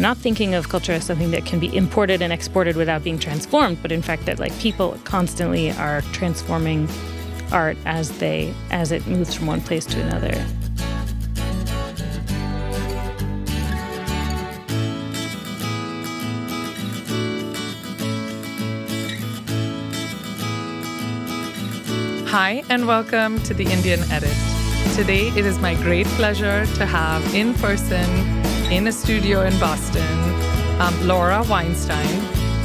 not thinking of culture as something that can be imported and exported without being transformed, but in fact that like people constantly are transforming art as they as it moves from one place to another. Hi, and welcome to the Indian Edit. Today, it is my great pleasure to have in person in a studio in Boston um, Laura Weinstein,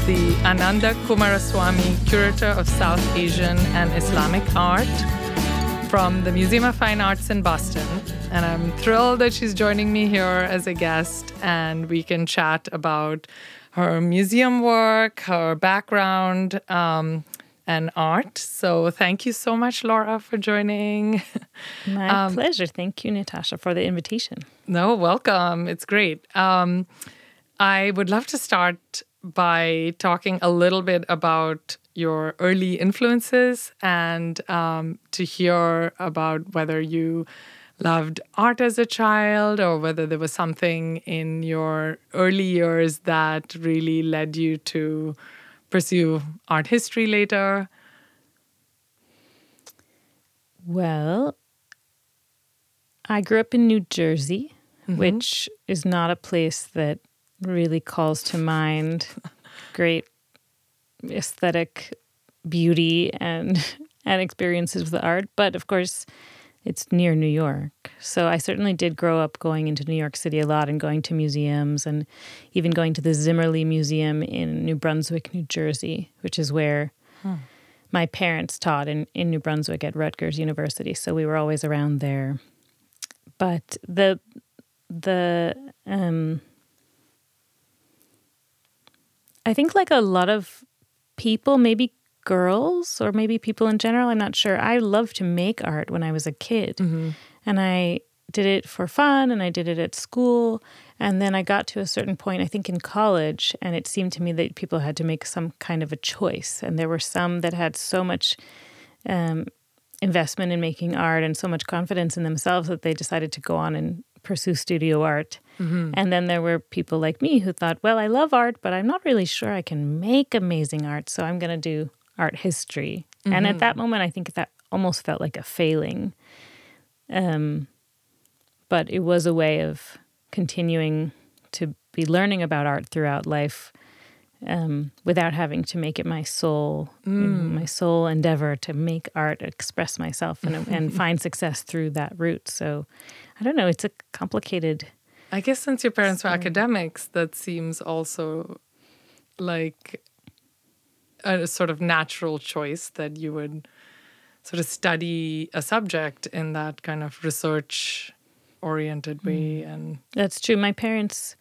the Ananda Coomaraswamy Curator of South Asian and Islamic Art from the Museum of Fine Arts in Boston. And I'm thrilled that she's joining me here as a guest, and we can chat about her museum work, her background, um, and art. So thank you so much, Laura, for joining. My um, pleasure. Thank you, Natasha, for the invitation. No, welcome. It's great. Um, I would love to start by talking a little bit about your early influences and um, to hear about whether you loved art as a child or whether there was something in your early years that really led you to pursue art history later? Well, I grew up in New Jersey, mm-hmm. which is not a place that really calls to mind great aesthetic beauty and and experiences with art, but of course it's near New York. So I certainly did grow up going into New York City a lot and going to museums and even going to the Zimmerli Museum in New Brunswick, New Jersey, which is where hmm. my parents taught in, in New Brunswick at Rutgers University. So we were always around there. But the the um I think like a lot of people, maybe girls or maybe people in general. I'm not sure. I loved to make art when I was a kid. Mm-hmm. And I did it for fun and I did it at school. And then I got to a certain point, I think in college, and it seemed to me that people had to make some kind of a choice. And there were some that had so much um, investment in making art and so much confidence in themselves that they decided to go on and pursue studio art. Mm-hmm. And then there were people like me who thought, well, I love art, but I'm not really sure I can make amazing art. So I'm going to do art history. Mm-hmm. And at that mm-hmm. moment, I think that almost felt like a failing. Um, but it was a way of continuing to be learning about art throughout life um, without having to make it my sole mm. you know, my sole endeavor to make art, express myself, and, and find success through that route. So I don't know. It's a complicated. I guess since your parents story. were academics, that seems also like a sort of natural choice that you would sort of study a subject in that kind of research oriented way mm. and that's true my parents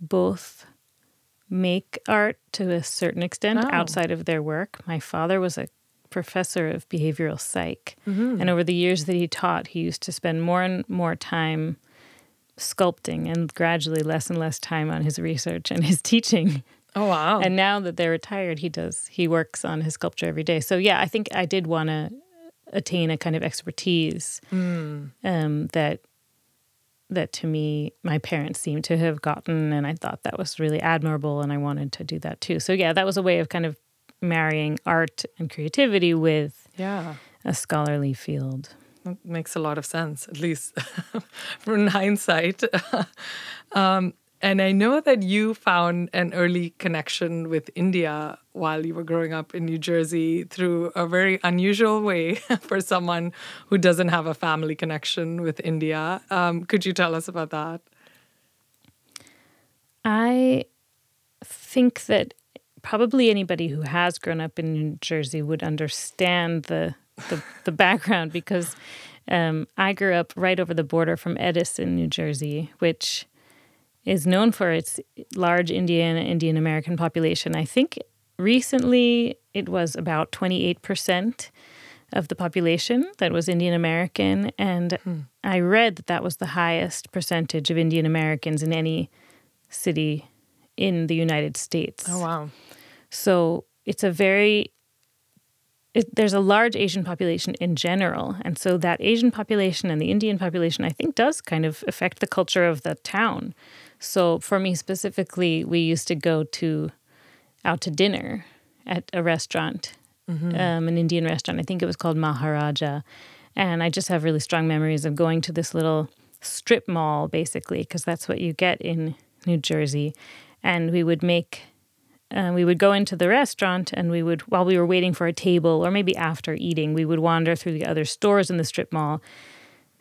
both make art to a certain extent oh. outside of their work my father was a professor of behavioral psych mm-hmm. and over the years that he taught he used to spend more and more time sculpting and gradually less and less time on his research and his teaching Oh wow! And now that they're retired, he does he works on his sculpture every day. So yeah, I think I did want to attain a kind of expertise mm. um, that that to me my parents seemed to have gotten, and I thought that was really admirable, and I wanted to do that too. So yeah, that was a way of kind of marrying art and creativity with yeah a scholarly field. That makes a lot of sense, at least from hindsight. um, and I know that you found an early connection with India while you were growing up in New Jersey through a very unusual way for someone who doesn't have a family connection with India. Um, could you tell us about that? I think that probably anybody who has grown up in New Jersey would understand the the, the background because um, I grew up right over the border from Edison, New Jersey, which is known for its large Indian Indian American population. I think recently it was about 28% of the population that was Indian American. And hmm. I read that that was the highest percentage of Indian Americans in any city in the United States. Oh, wow. So it's a very it, there's a large Asian population in general. And so that Asian population and the Indian population, I think, does kind of affect the culture of the town. So for me specifically, we used to go to out to dinner at a restaurant, um, an Indian restaurant. I think it was called Maharaja, and I just have really strong memories of going to this little strip mall, basically, because that's what you get in New Jersey. And we would make uh, we would go into the restaurant and we would while we were waiting for a table or maybe after eating we would wander through the other stores in the strip mall.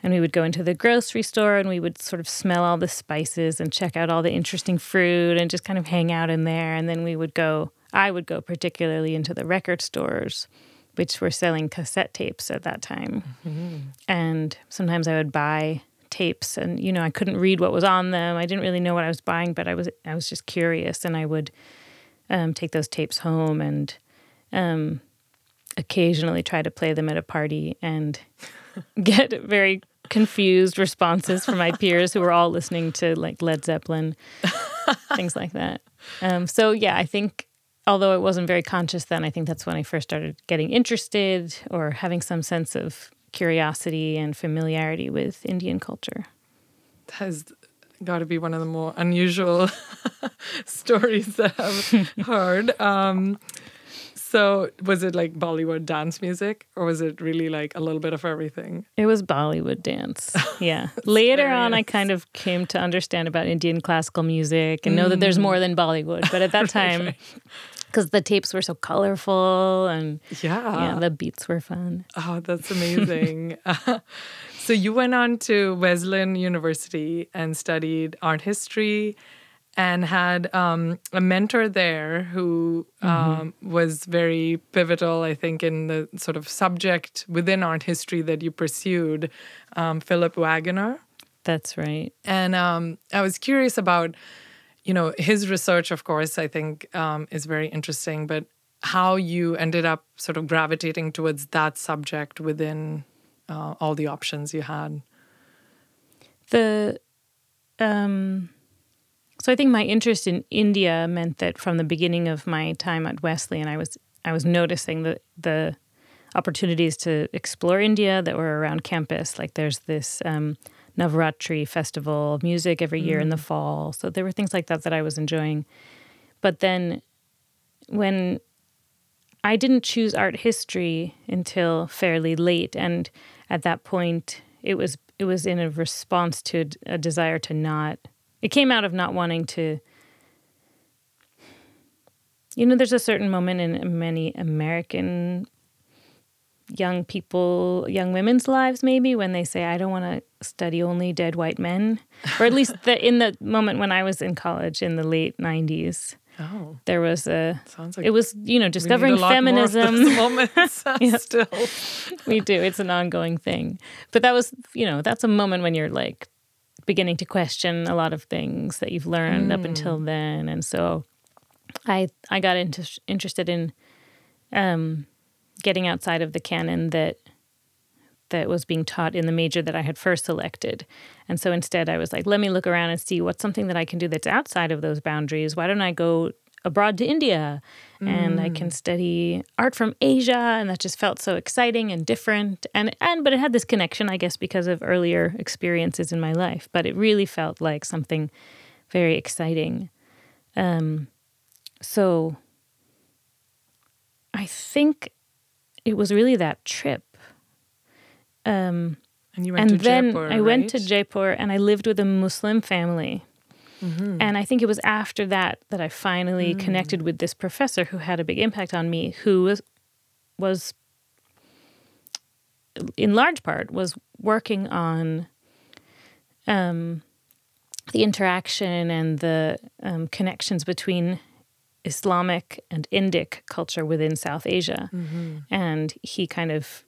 And we would go into the grocery store and we would sort of smell all the spices and check out all the interesting fruit and just kind of hang out in there. And then we would go i would go particularly into the record stores which were selling cassette tapes at that time. And sometimes i would buy tapes and you know i couldn't read what was on them. I didn't really know what i was buying but i was i was just curious and i would um, take those tapes home and um, occasionally try to play them at a party and get very confused responses from my peers who were all listening to like Led Zeppelin, things like that. Um, so yeah, I think although it wasn't very conscious then, I think that's when I first started getting interested or having some sense of curiosity and familiarity with Indian culture. That has got to be one of the more unusual stories that I've heard. Um, so, was it like Bollywood dance music, or was it really like a little bit of everything? It was Bollywood dance. Yeah. Later on, I kind of came to understand about Indian classical music and know that there's more than Bollywood. But at that time, because the tapes were so colorful and Yeah. yeah, the beats were fun. Oh, that's amazing. So you went on to Wesleyan University and studied art history and had um, a mentor there who um, was very pivotal, I think, in the sort of subject within art history that you pursued, um, Phillip Wagoner. That's right. And um, I was curious about, you know, his research, of course, I think um, is very interesting, but how you ended up sort of gravitating towards that subject within uh, all the options you had. The um so I think my interest in India meant that from the beginning of my time at Wesleyan I was I was noticing the the opportunities to explore India that were around campus. Like there's this um, Navaratri festival of music every year in the fall. So there were things like that that I was enjoying. But then when I didn't choose art history until fairly late, and at that point, it was it was in a response to a, desire to not. It came out of not wanting to. You know, there's a certain moment in many American young people, young women's lives, maybe when they say, "I don't want to study only dead white men," or at least the, in the moment when I was in college in the late '90s Oh, there was a sounds like it was you know discovering a lot more of feminism. moments still. we do. It's an ongoing thing. But that was you know that's a moment when you're like beginning to question a lot of things that you've learned up until then. And so i i got into interested in um getting outside of the canon that that was being taught in the major that I had first selected. And so instead I was like, let me look around and see what's something that I can do that's outside of those boundaries. Why don't I go abroad to India and I can study art from Asia and that just felt so exciting and different and and but it had this connection I guess because of earlier experiences in my life, but it really felt like something very exciting. Um so I think it was really that trip um, And you went and to then Jaipur. I went to? Jaipur and I lived with a Muslim family. Mm-hmm. And I think it was after that that I finally Mm. connected with this professor who had a big impact on me, who was, was in large part, was working on um, the interaction and the um, connections between Islamic and Indic culture within South Asia. Mm-hmm. And he kind of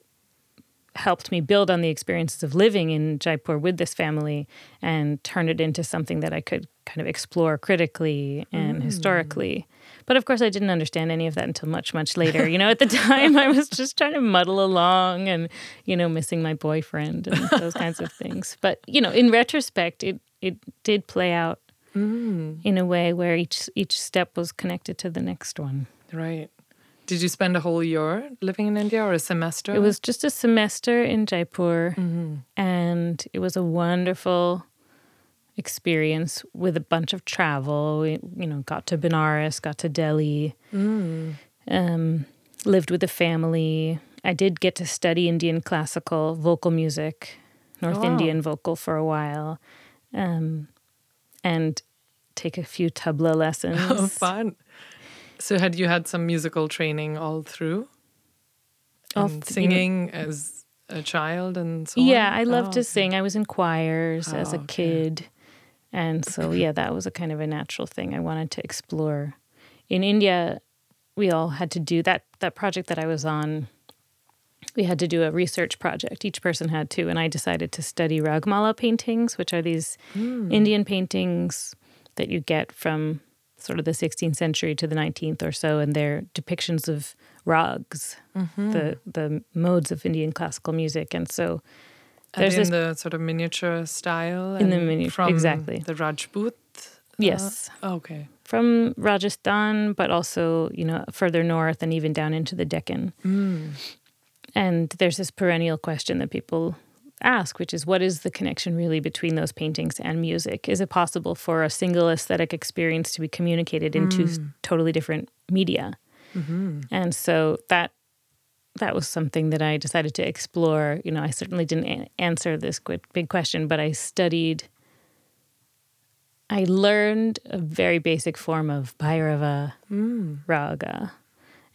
helped me build on the experiences of living in Jaipur with this family and turn it into something that I could kind of explore critically and mm. historically. But of course, I didn't understand any of that until much, much later. You know, at the time, I was just trying to muddle along and, you know, missing my boyfriend and those kinds of things. But, you know, in retrospect, it, it did play out mm. in a way where each each step was connected to the next one. Right. Did you spend a whole year living in India or a semester? It was just a semester in Jaipur, Mm-hmm. and it was a wonderful experience with a bunch of travel. We, you know, got to Benares, got to Delhi, Mm. um, lived with a family. I did get to study Indian classical vocal music, North Oh, wow. Indian vocal for a while, um, and take a few tabla lessons. Oh, fun. So, had you had some musical training all through? And th- you singing as a child and so on? Yeah, I loved Oh, to okay. sing. I was in choirs as Oh, a okay. kid. And so, yeah, that was a kind of a natural thing I wanted to explore. In India, we all had to do that that project that I was on. We had to do a research project. Each person had to, and I decided to study Ragamala paintings, which are these Hmm. Indian paintings that you get from sort of the 16th century to the 19th or so, and they're depictions of rags, Mm-hmm. the the modes of Indian classical music. And so And there's in this the sort of miniature style? In the and mini- from exactly. The Rajput? yes. Uh, okay. from Rajasthan, but also, you know, further north and even down into the Deccan. Mm. And there's this perennial question that people ask, which is what is the connection really between those paintings and music? Is it possible for a single aesthetic experience to be communicated into two hmm. totally different media? Mm-hmm. And so that that was something that I decided to explore. You know, I certainly didn't a- answer this big question, but I studied. I learned a very basic form of Bhairava hmm. raga,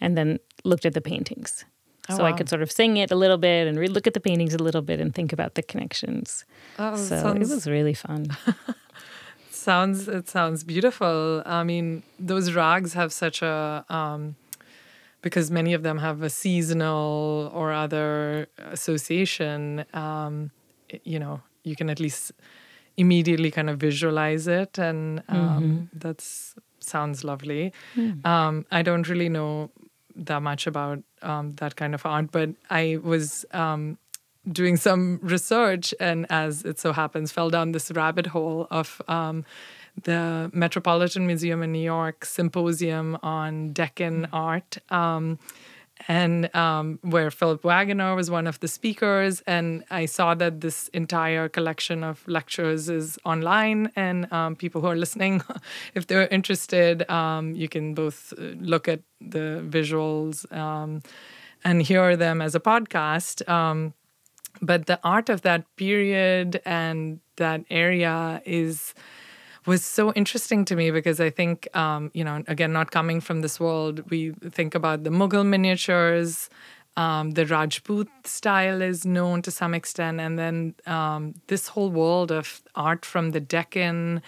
and then looked at the paintings. Oh, so I could sort of sing it a little bit and re- look at the paintings a little bit and think about the connections. Oh, so sounds, it was really fun. sounds it sounds beautiful. I mean, those rags have such a um, because many of them have a seasonal or other association. Um, you know, you can at least immediately kind of visualize it, and um, that's sounds lovely. Um, I don't really know that much about um, that kind of art, but I was um, doing some research, and as it so happens, fell down this rabbit hole of um, the Metropolitan Museum in New York symposium on Deccan art. And um, where Phillip Wagoner was one of the speakers. And I saw that this entire collection of lectures is online, and um, people who are listening, if they're interested, um, you can both uh, look at the visuals um, and hear them as a podcast. Um, but the art of that period and that area is was so interesting to me because I think, um, you know, again, not coming from this world, we think about the Mughal miniatures. Um, the Rajput style is known to some extent, and then um, this whole world of art from the Deccan,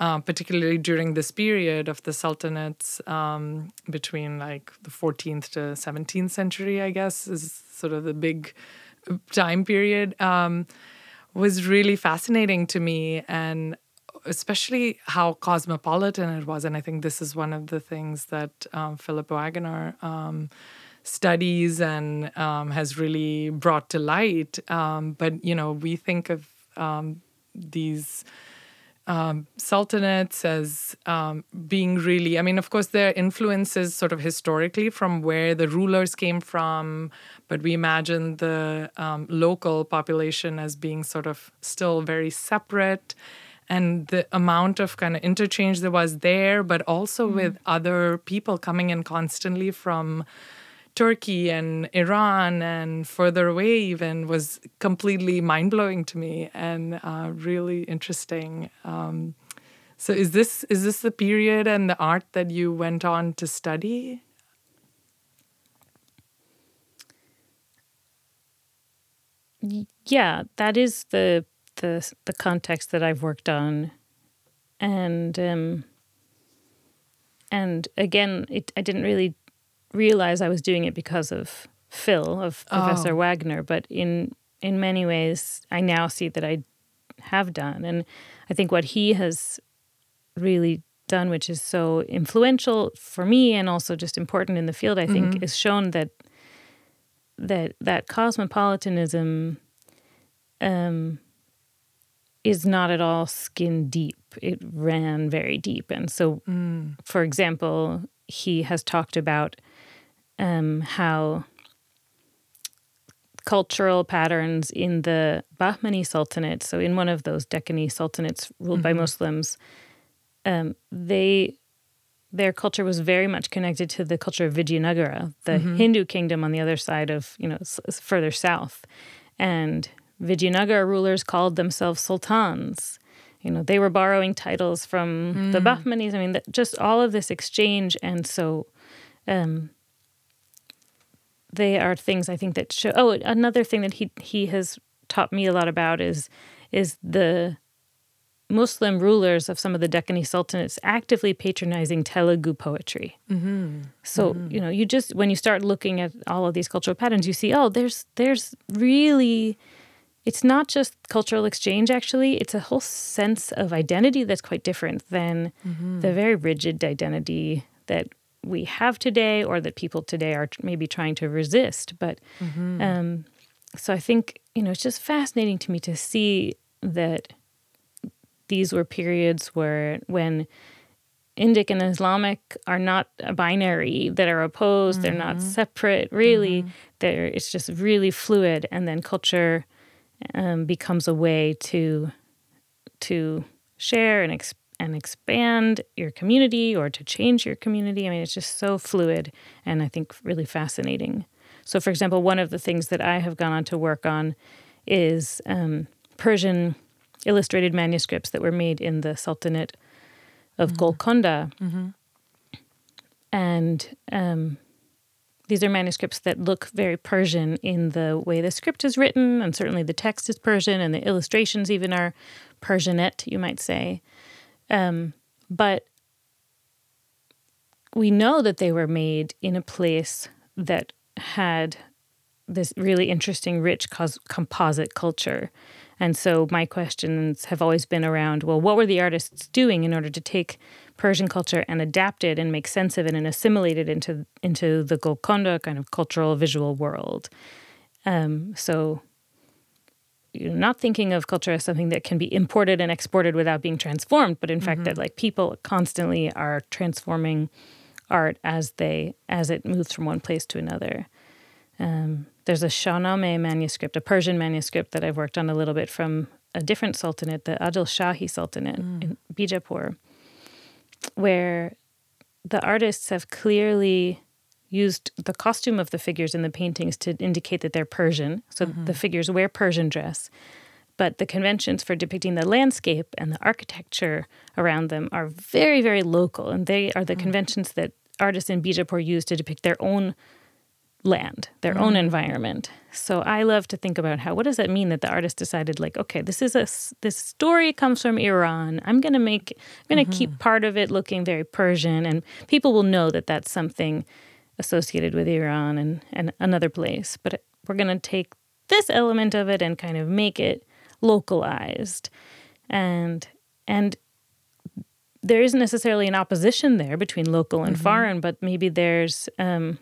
uh, particularly during this period of the sultanates um, between like the 14th to 17th century, I guess, is sort of the big time period, um, was really fascinating to me. And especially how cosmopolitan it was. And I think this is one of the things that um, Phillip Wagoner um, studies and um, has really brought to light. Um, but, you know, we think of um, these um, sultanates as um, being really, I mean, of course, their influences sort of historically from where the rulers came from, but we imagine the um, local population as being sort of still very separate. And the amount of kind of interchange there was there, but also with other people coming in constantly from Turkey and Iran and further away even was completely mind blowing to me and uh, really interesting. Um, so is this is this the period and the art that you went on to study? Yeah, that is the the the context that I've worked on, and um, and again, it, I didn't really realize I was doing it because of Phil of Professor Oh. Wagoner, but in in many ways, I now see that I have done, and I think what he has really done, which is so influential for me and also just important in the field, I think, is shown that that that cosmopolitanism um, is not at all skin deep. It ran very deep, and so, for example, he has talked about um, how cultural patterns in the Bahmani Sultanate. So, in one of those Deccani sultanates ruled by Muslims, um, they their culture was very much connected to the culture of Vijayanagara, the Hindu kingdom on the other side of you know s- further south, and Vijayanagara rulers called themselves sultans. You know, they were borrowing titles from the hmm. Bahmanis. I mean, that, just all of this exchange, and so um, they are things I think that show. Oh, another thing that he he has taught me a lot about is is the Muslim rulers of some of the Deccani sultanates actively patronizing Telugu poetry. Mm-hmm. So mm-hmm. you know, you just when you start looking at all of these cultural patterns, you see, oh, there's there's really, it's not just cultural exchange. Actually, it's a whole sense of identity that's quite different than mm-hmm. the very rigid identity that we have today, or that people today are maybe trying to resist. But mm-hmm. um, so I think you know, it's just fascinating to me to see that these were periods where when Indic and Islamic are not a binary that are opposed, they're not mm-hmm. separate, really. They're, it's just really fluid. And then culture um, becomes a way to to share and, ex- and expand your community or to change your community. I mean, it's just so fluid and I think really fascinating. So, for example, one of the things that I have gone on to work on is um, Persian illustrated manuscripts that were made in the Sultanate of Golconda. And um, these are manuscripts that look very Persian in the way the script is written, and certainly the text is Persian, and the illustrations even are Persianate, you might say. Um, but we know that they were made in a place that had this really interesting, rich cos- composite culture. And so my questions have always been around well, what were the artists doing in order to take Persian culture and adapt it and make sense of it and assimilate it into, into the Golconda kind of cultural visual world? Um, so, you know, not thinking of culture as something that can be imported and exported without being transformed, but in fact that like people constantly are transforming art as they as it moves from one place to another. Um, there's a Shahnameh manuscript, a Persian manuscript that I've worked on a little bit from a different sultanate, the Adil Shahi Sultanate in Bijapur, where the artists have clearly used the costume of the figures in the paintings to indicate that they're Persian. So the mm-hmm. figures wear Persian dress, but the conventions for depicting the landscape and the architecture around them are very, very local, and they are the mm-hmm. conventions that artists in Bijapur use to depict their own land, their own mm-hmm. environment. So I love to think about how what does that mean that the artist decided like, okay, this is a this story comes from Iran. I'm going to make I'm going to keep mm-hmm. part of it looking very Persian and people will know that that's something associated with Iran and and another place, but we're going to take this element of it and kind of make it localized. And and there isn't necessarily an opposition there between local and mm-hmm. foreign, but maybe there's um,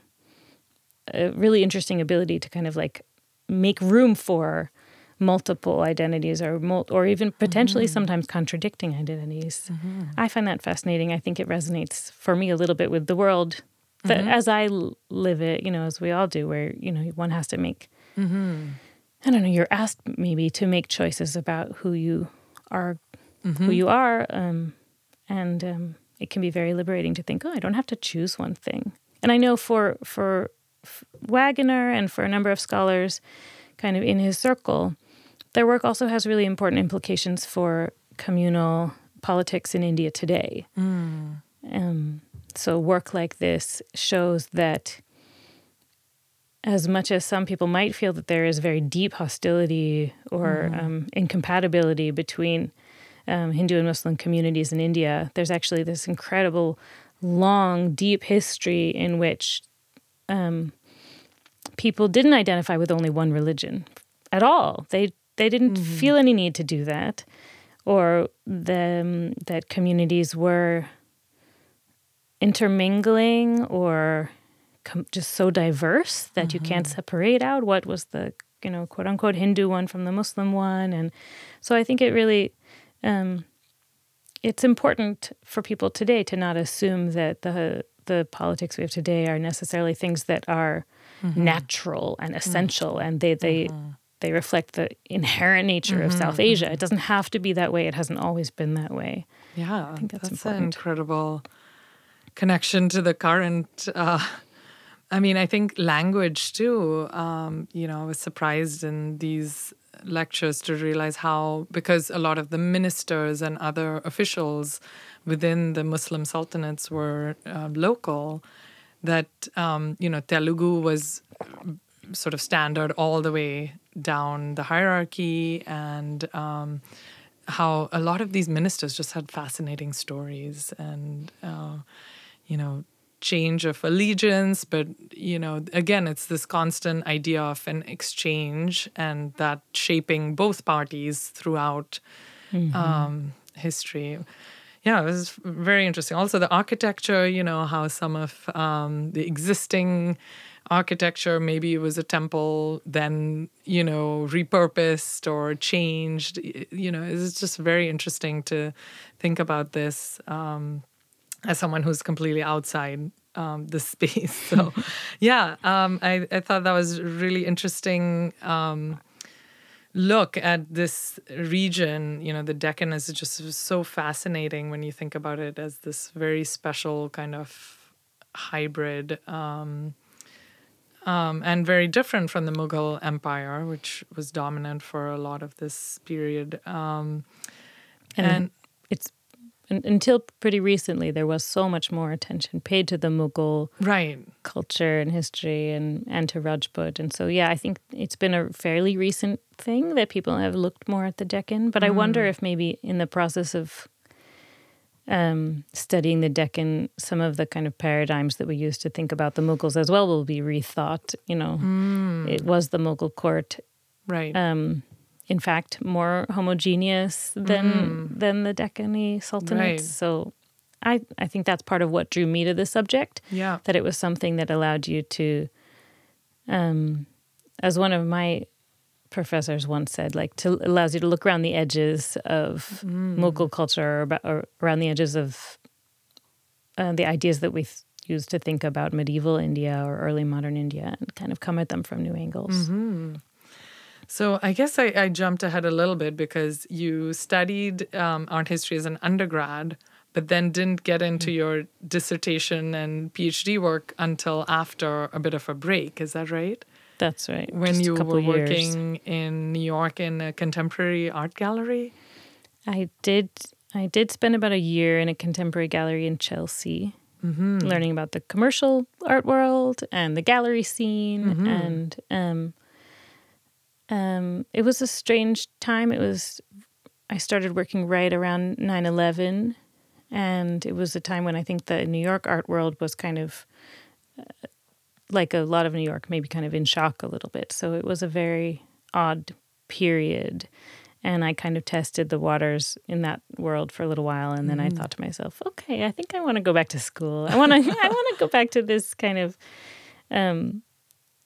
a really interesting ability to kind of like make room for multiple identities or mul- or even potentially mm-hmm. sometimes contradicting identities. Mm-hmm. I find that fascinating. I think it resonates for me a little bit with the world that mm-hmm. as I l- live it, you know, as we all do, where you know one has to make. I don't know. You're asked maybe to make choices about who you are, who you are, um, and um, it can be very liberating to think, oh, I don't have to choose one thing. And I know for for Wagoner and for a number of scholars, kind of in his circle, their work also has really important implications for communal politics in India today. Um, so work like this shows that as much as some people might feel that there is very deep hostility or um, incompatibility between um, Hindu and Muslim communities in India, there's actually this incredible, long, deep history in which um, people didn't identify with only one religion at all. They they didn't feel any need to do that, or the, that communities were intermingling or com- just so diverse that you can't separate out what was the you know quote unquote Hindu one from the Muslim one, and so I think it really um, it's important for people today to not assume that the the politics we have today are necessarily things that are mm-hmm. natural and essential, mm-hmm. and they they mm-hmm. they reflect the inherent nature of South Asia. It doesn't have to be that way. It hasn't always been that way. Yeah, I think that's, that's an incredible connection to the current. Uh, I mean, I think language too. Um, you know, I was surprised in these lectures to realize how, because a lot of the ministers and other officials within the Muslim sultanates were uh, local, that, um, you know, Telugu was sort of standard all the way down the hierarchy and um, how a lot of these ministers just had fascinating stories and, uh, you know, change of allegiance but you know again it's this constant idea of an exchange and that shaping both parties throughout mm-hmm. um, history. Yeah it was very interesting. Also the architecture you know how some of um, the existing architecture maybe it was a temple then you know repurposed or changed. You know it's just very interesting to think about this um, as someone who's completely outside um, the space. So, yeah, um, I, I thought that was really interesting. Um, look at this region. You know, the Deccan is just so fascinating when you think about it as this very special kind of hybrid. Um, um, and very different from the Mughal Empire, which was dominant for a lot of this period. Um, and, and it's until pretty recently, there was so much more attention paid to the Mughal right. culture and history and, and to Rajput. And so, yeah, I think it's been a fairly recent thing that people have looked more at the Deccan. But mm. I wonder if maybe in the process of um, studying the Deccan, some of the kind of paradigms that we used to think about the Mughals as well will be rethought. You know, mm. it was the Mughal court. Right. Um, in fact, more homogeneous than mm. than the Deccani sultanates. Right. So I, I think that's part of what drew me to the subject. Yeah. That it was something that allowed you to, um, as one of my professors once said, like to allows you to look around the edges of mm. Mughal culture or, or, around the edges of uh, the ideas that we th- use to think about medieval India or early modern India and kind of come at them from new angles. Mm-hmm. So I guess I, I, jumped ahead a little bit because you studied um, art history as an undergrad, but then didn't get into mm-hmm. your dissertation and PhD work until after a bit of a break. Is that right? That's right. When Just you were working in New York in a contemporary art gallery. I did. I did spend about a year in a contemporary gallery in Chelsea. Mm-hmm. learning about the commercial art world and the gallery scene mm-hmm. and um, um, it was a strange time. It was, I started working right around 9 11. And it was a time when I think the New York art world was kind of, uh, like a lot of New York, maybe kind of in shock a little bit. So it was a very odd period. And I kind of tested the waters in that world for a little while. And then mm. I thought to myself, okay, I think I want to go back to school. I want to, I want to go back to this kind of, um,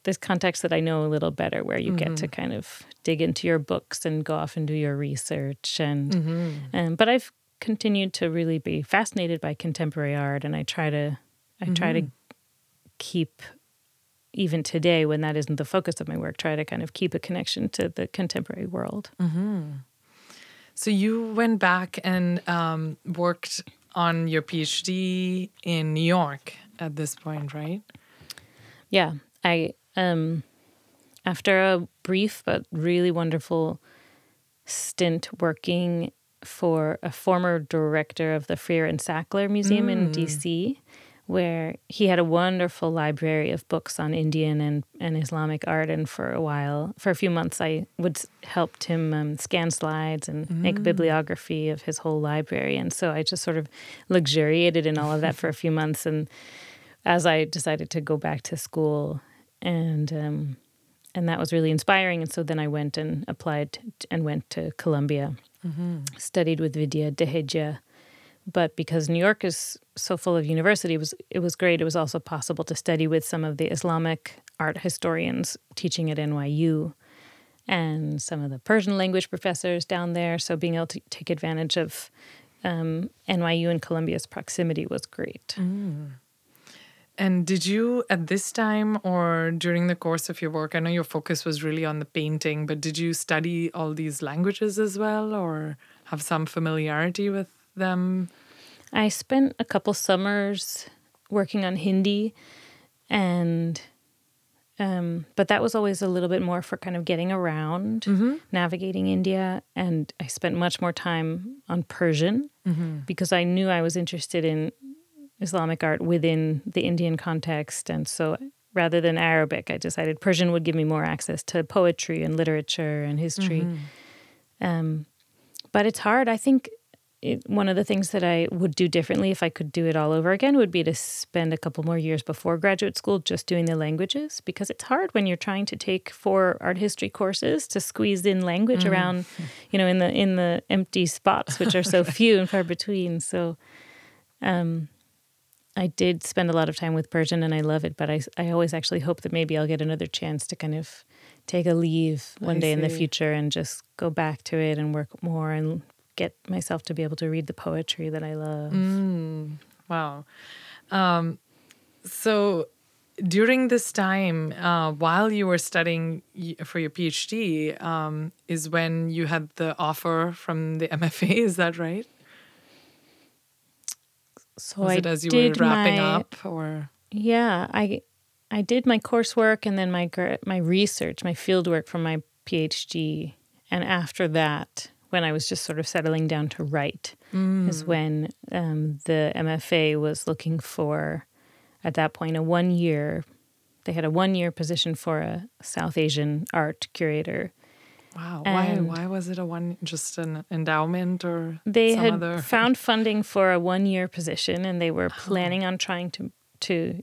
this context that I know a little better, where you mm-hmm. get to mm-hmm. kind of dig into your books and go off and do your research. And mm-hmm. um, but I've continued to really be fascinated by contemporary art, and I try to I mm-hmm. try to mm-hmm. keep even today when that isn't the focus of my work, try to kind of keep a connection to the contemporary world. Mm-hmm. So you went back and um, worked on your PhD in New York at this point, right? Yeah, I um, after a brief but really wonderful stint working for a former director of the Freer and Sackler Museum mm. in DC, where he had a wonderful library of books on Indian and, and Islamic art. And for a while, for a few months, I would helped him um, scan slides and mm. make a bibliography of his whole library. And so I just sort of luxuriated in all of that for a few months. And as I decided to go back to school and um, and that was really inspiring. And so then I went and applied and went to Columbia, mm-hmm. studied with Vidya Dehejia. But because New York is so full of university, it was it was great. It was also possible to study with some of the Islamic art historians teaching at NYU, and some of the Persian language professors down there. So being able to take advantage of um, NYU and Columbia's proximity was great. Mm. And did you at this time or during the course of your work? I know your focus was really on the painting, but did you study all these languages as well, or have some familiarity with them? I spent a couple summers working on Hindi, and um, but that was always a little bit more for kind of getting around, mm-hmm. navigating India. And I spent much more time on Persian mm-hmm. because I knew I was interested in Islamic art within the Indian context. And so rather than Arabic, I decided Persian would give me more access to poetry and literature and history. Mm-hmm. Um, but it's hard. I think it, one of the things that I would do differently if I could do it all over again would be to spend a couple more years before graduate school just doing the languages because it's hard when you're trying to take four art history courses to squeeze in language mm. around, you know, in the in the empty spots which are so few and far between. So, um, I did spend a lot of time with Persian and I love it, but I I always actually hope that maybe I'll get another chance to kind of take a leave one I day see. in the future and just go back to it and work more and get myself to be able to read the poetry that I love. Mm, wow. Um, so during this time, uh, while you were studying for your PhD, um, is when you had the offer from the MFA. Is that right? So Was I it as you were wrapping my, up, or yeah, I I did my coursework and then my my research, my field work for my PhD, and after that, when I was just sort of settling down to write, mm. is when um, the MFA was looking for, at that point, a one year. They had a one year position for a South Asian art curator. Wow. And why why was it a one just an endowment or they had other... found funding for a one year position and they were planning oh. on trying to to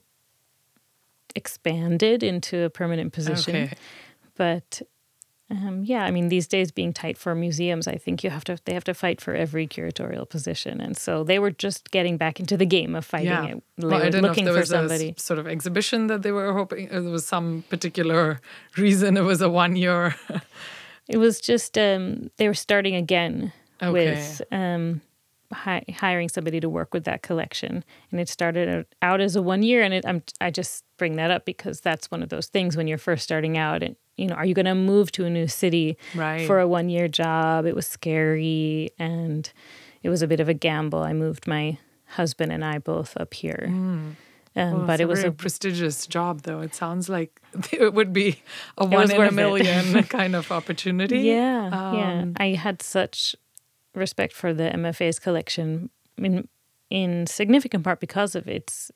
expand it into a permanent position. Okay. But um, yeah, I mean, these days being tight for museums, I think you have to they have to fight for every curatorial position, and so they were just getting back into the game of fighting yeah. it. They well, don't looking know if there was somebody. sort of exhibition that they were hoping. There was some particular reason it was a one year. it was just um, they were starting again okay. with um, hi- hiring somebody to work with that collection, and it started out as a one year. And it, I'm, I just bring that up because that's one of those things when you're first starting out. And you know, are you going to move to a new city right. for a one year job? It was scary and it was a bit of a gamble. I moved my husband and I both up here. Mm. Um, well, but it was a prestigious job, though. It sounds like it would be a one in a million kind of opportunity. Yeah, um, yeah. I had such respect for the MFA's collection, in in significant part because of its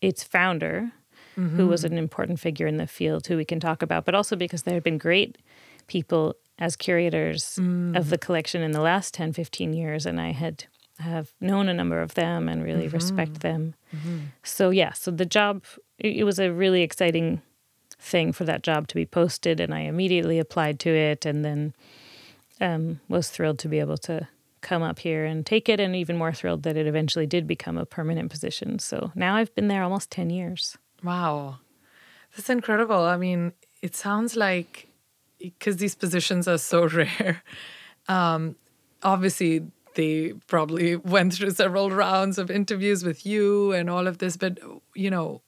its founder, mm-hmm. who was an important figure in the field who we can talk about, but also because there had been great people as curators mm. of the collection in the last 10, 15 years. And I had have known a number of them and really mm-hmm. respect them. Mm-hmm. So yeah, so the job it, was a really exciting thing for that job to be posted, and I immediately applied to it, and then um, was thrilled to be able to come up here and take it, and even more thrilled that it eventually did become a permanent position. So now I've been there almost ten years. Wow. That's incredible. I mean, it sounds like because these positions are so rare, um, obviously they probably went through several rounds of interviews with you and all of this, but you know,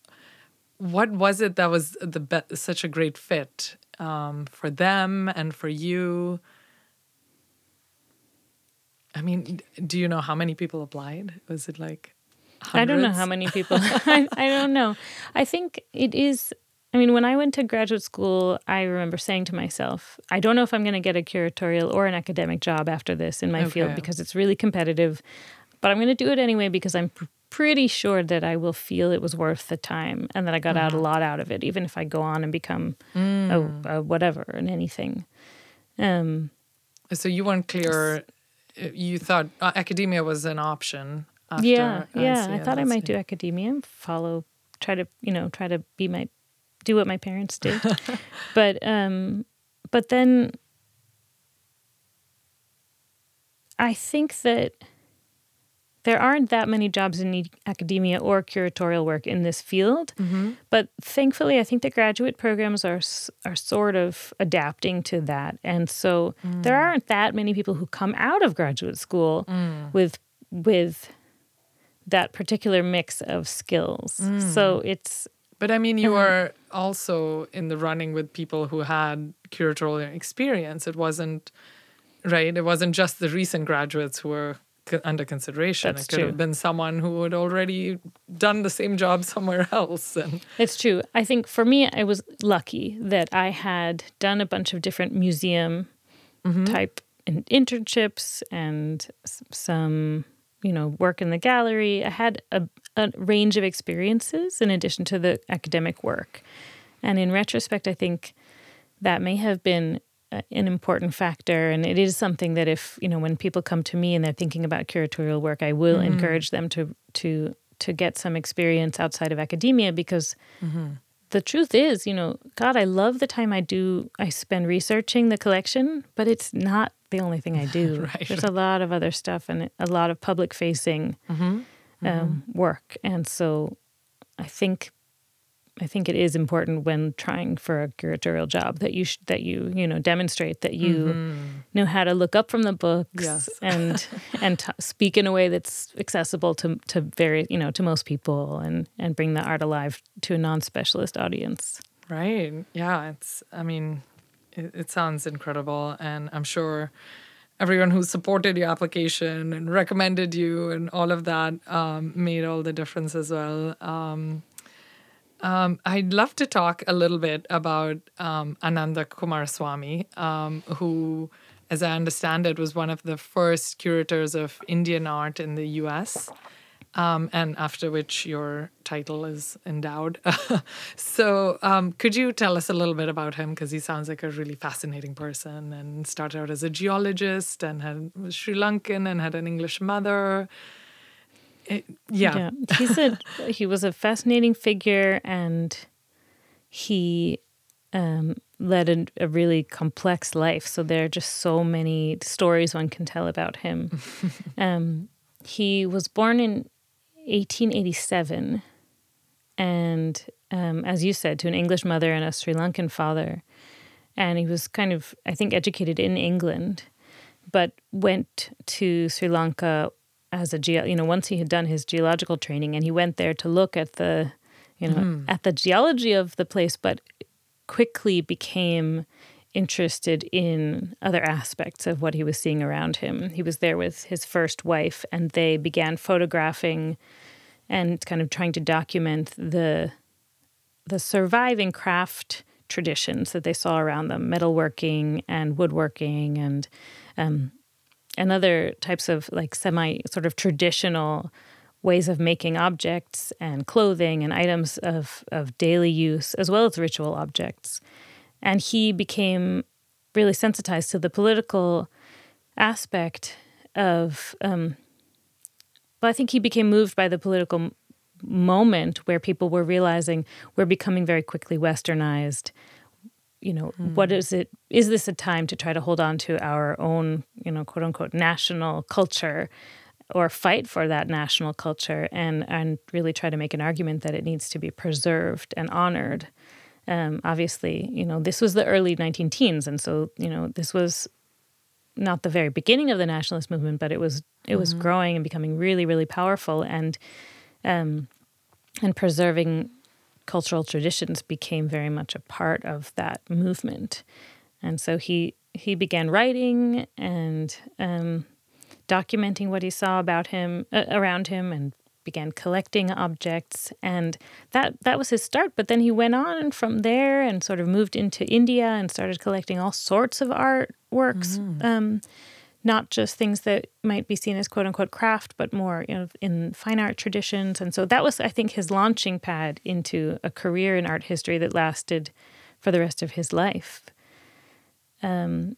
what was it that was the be- such a great fit um, for them and for you? I mean, do you know how many people applied? Was it like Hundreds? I don't know how many people. I, I don't know. I think it is. I mean, when I went to graduate school, I remember saying to myself, I don't know if I'm going to get a curatorial or an academic job after this in my okay. field because it's really competitive, but I'm going to do it anyway because I'm pr- pretty sure that I will feel it was worth the time and that I got mm. out a mm-hmm. lot out of it, even if I go on and become mm. a, a whatever and anything. Um, so you weren't clear. You thought uh, academia was an option after yeah yeah i thought i might do academia follow try to you know try to be my do what my parents did but um but then i think that there aren't that many jobs in academia or curatorial work in this field mm-hmm. but thankfully i think the graduate programs are are sort of adapting to that and so mm. there aren't that many people who come out of graduate school mm. with with that particular mix of skills. Mm. So it's But I mean, you were also in the running with people who had curatorial experience. It wasn't right. It wasn't just the recent graduates who were co- under consideration. That's it could true. have been someone who had already done the same job somewhere else. And It's true. I think for me, I was lucky that I had done a bunch of different museum mm-hmm. type in- internships and s- some, you know, work in the gallery. I had a, a range of experiences in addition to the academic work. And in retrospect, I think that may have been uh, an important factor. And it is something that if, you know, when people come to me and they're thinking about curatorial work, I will mm-hmm. encourage them to, to, to get some experience outside of academia because mm-hmm. the truth is, you know, God, I love the time I do, I spend researching the collection, but it's not the only thing I do. Right. There's a lot of other stuff and a lot of public facing mm-hmm. Um, work. And so I think. I think it is important when trying for a curatorial job that you sh- that you you know demonstrate that you know how to look up from the books Yes. and and t- speak in a way that's accessible to to very you know to most people and and bring the art alive to a non-specialist audience. Right. Yeah. It's, I mean, it, it sounds incredible. And I'm sure everyone who supported your application and recommended you and all of that um, made all the difference as well. Um, um, I'd love to talk a little bit about um, Ananda Coomaraswamy, um, who, as I understand it, was one of the first curators of Indian art in the US um, and after which your title is endowed. so, um, could you tell us a little bit about him? Because he sounds like a really fascinating person and started out as a geologist and had, was Sri Lankan and had an English mother. It- yeah. Yeah, he's a he was a fascinating figure, and he um, led a, a really complex life. So there are just so many stories one can tell about him. um, he was born in 1887, and um, as you said, to an English mother and a Sri Lankan father, and he was kind of I think educated in England, but went to Sri Lanka as a geo, you know, once he had done his geological training and he went there to look at the, you know, at the geology of the place, but quickly became interested in other aspects of what he was seeing around him. He was there with his first wife and they began photographing and kind of trying to document the the surviving craft traditions that they saw around them, metalworking and woodworking and um, and other types of like semi sort of traditional ways of making objects and clothing and items of, of daily use as well as ritual objects. And he became really sensitized to the political aspect of, um, well, I think he became moved by the political m- moment where people were realizing we're becoming very quickly westernized. You know what is it is this a time to try to hold on to our own you know quote unquote national culture or fight for that national culture and and really try to make an argument that it needs to be preserved and honored um, obviously you know this was the early 19 teens and so you know this was not the very beginning of the nationalist movement but it was it was growing and becoming really really powerful and um, and preserving cultural traditions became very much a part of that movement. And so he he began writing and um, documenting what he saw about him uh, around him and began collecting objects and that that was his start but then he went on from there and sort of moved into India and started collecting all sorts of artworks um, not just things that might be seen as quote unquote craft, but more you know, in fine art traditions. And so that was, I think, his launching pad into a career in art history that lasted for the rest of his life. Um,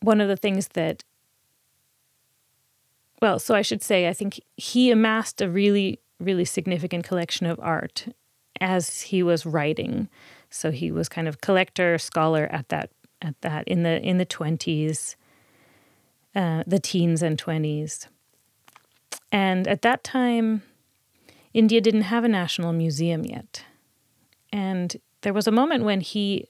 one of the things that, well, so I should say, I think he amassed a really, really significant collection of art as he was writing. So he was kind of collector, scholar at that at that in the in the twenties uh, the teens and 20s. And at that time, India didn't have a national museum yet. And there was a moment when he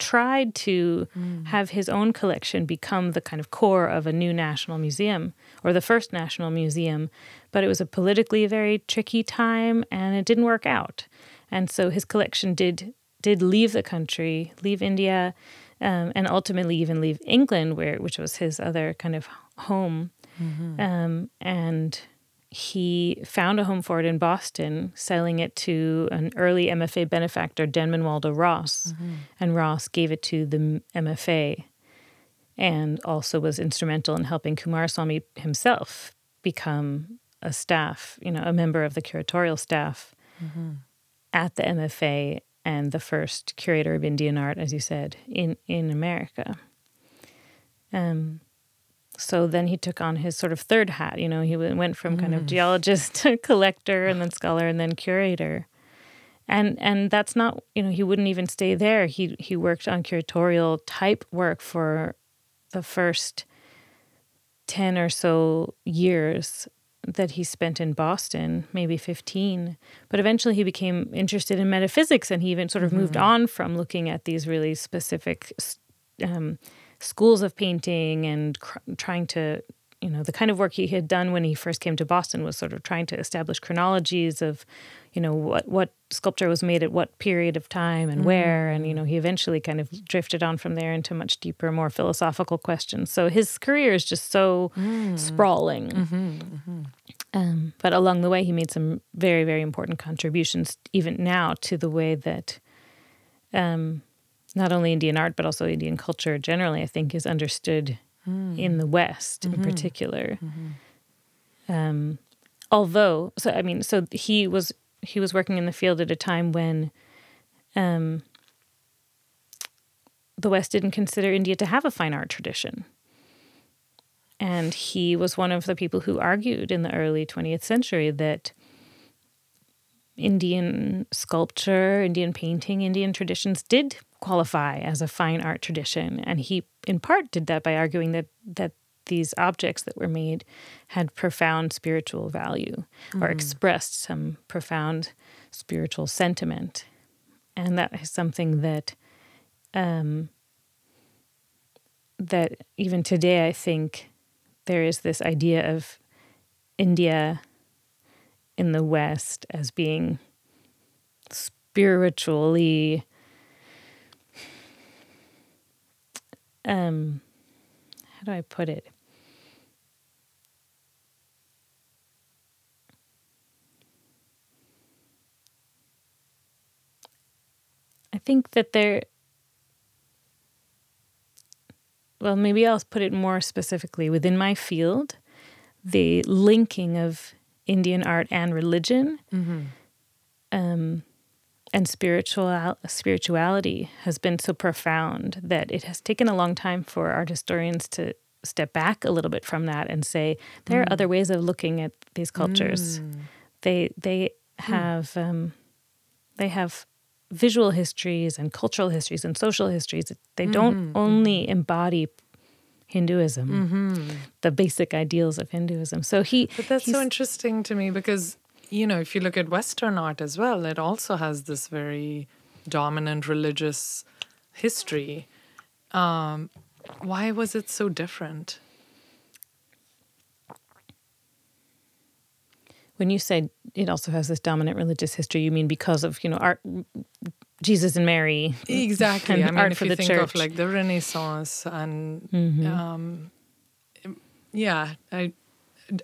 tried to Mm. have his own collection become the kind of core of a new national museum or the first national museum, but it was a politically very tricky time and it didn't work out. And so his collection did did leave the country, leave India, um, and ultimately even leave England, where which was his other kind of home. Um, and he found a home for it in Boston, selling it to an early MFA benefactor, Denman Waldo Ross. And Ross gave it to the MFA and also was instrumental in helping Coomaraswamy himself become a staff, you know, a member of the curatorial staff at the MFA and the first curator of Indian art, as you said, in, in America. Um, so then he took on his sort of third hat. You know, he went from kind of geologist to collector and then scholar and then curator. And and that's not, you know, he wouldn't even stay there. He he worked on curatorial type work for the first 10 or so years that he spent in Boston, maybe 15. But eventually he became interested in metaphysics and he even sort of moved on from looking at these really specific um, schools of painting and cr- trying to, you know, the kind of work he had done when he first came to Boston was sort of trying to establish chronologies of, you know, what, what sculpture was made at what period of time and where. And, you know, he eventually kind of drifted on from there into much deeper, more philosophical questions. So his career is just so sprawling. Um, but along the way, he made some very, very important contributions, even now, to the way that um, not only Indian art, but also Indian culture generally, I think, is understood in the West in particular. Um, although, so I mean, so he was he was working in the field at a time when um, the West didn't consider India to have a fine art tradition. And he was one of the people who argued in the early 20th century that Indian sculpture, Indian painting, Indian traditions did qualify as a fine art tradition. And he, in part, did that by arguing that, that these objects that were made had profound spiritual value or expressed some profound spiritual sentiment. And that is something that um, that even today I think there is this idea of India in the West as being spiritually um how do I put it? I think that there well, maybe I'll put it more specifically within my field, the linking of Indian art and religion um, and spiritual spirituality has been so profound that it has taken a long time for art historians to step back a little bit from that and say there are mm. other ways of looking at these cultures. Mm. They they hmm. have um, they have visual histories and cultural histories and social histories. They mm-hmm. don't mm-hmm. only embody Hinduism, mm-hmm. the basic ideals of Hinduism. So he, But that's so interesting to me because, you know, if you look at Western art as well, it also has this very dominant religious history. Um, why was it so different? when you say it also has this dominant religious history, you mean because of you know art, Jesus and Mary, Exactly. and I mean, art if for you the think church. of like the Renaissance and, Mm-hmm. um, yeah, I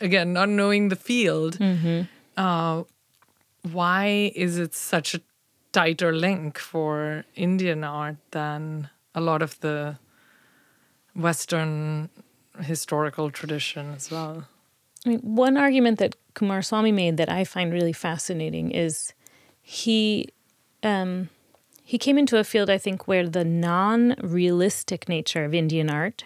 again not knowing the field, Mm-hmm. Uh, why is it such a tighter link for Indian art than a lot of the Western historical tradition as well? I mean, one argument that Coomaraswamy made that I find really fascinating is he um, he came into a field I think where the non-realistic nature of Indian art,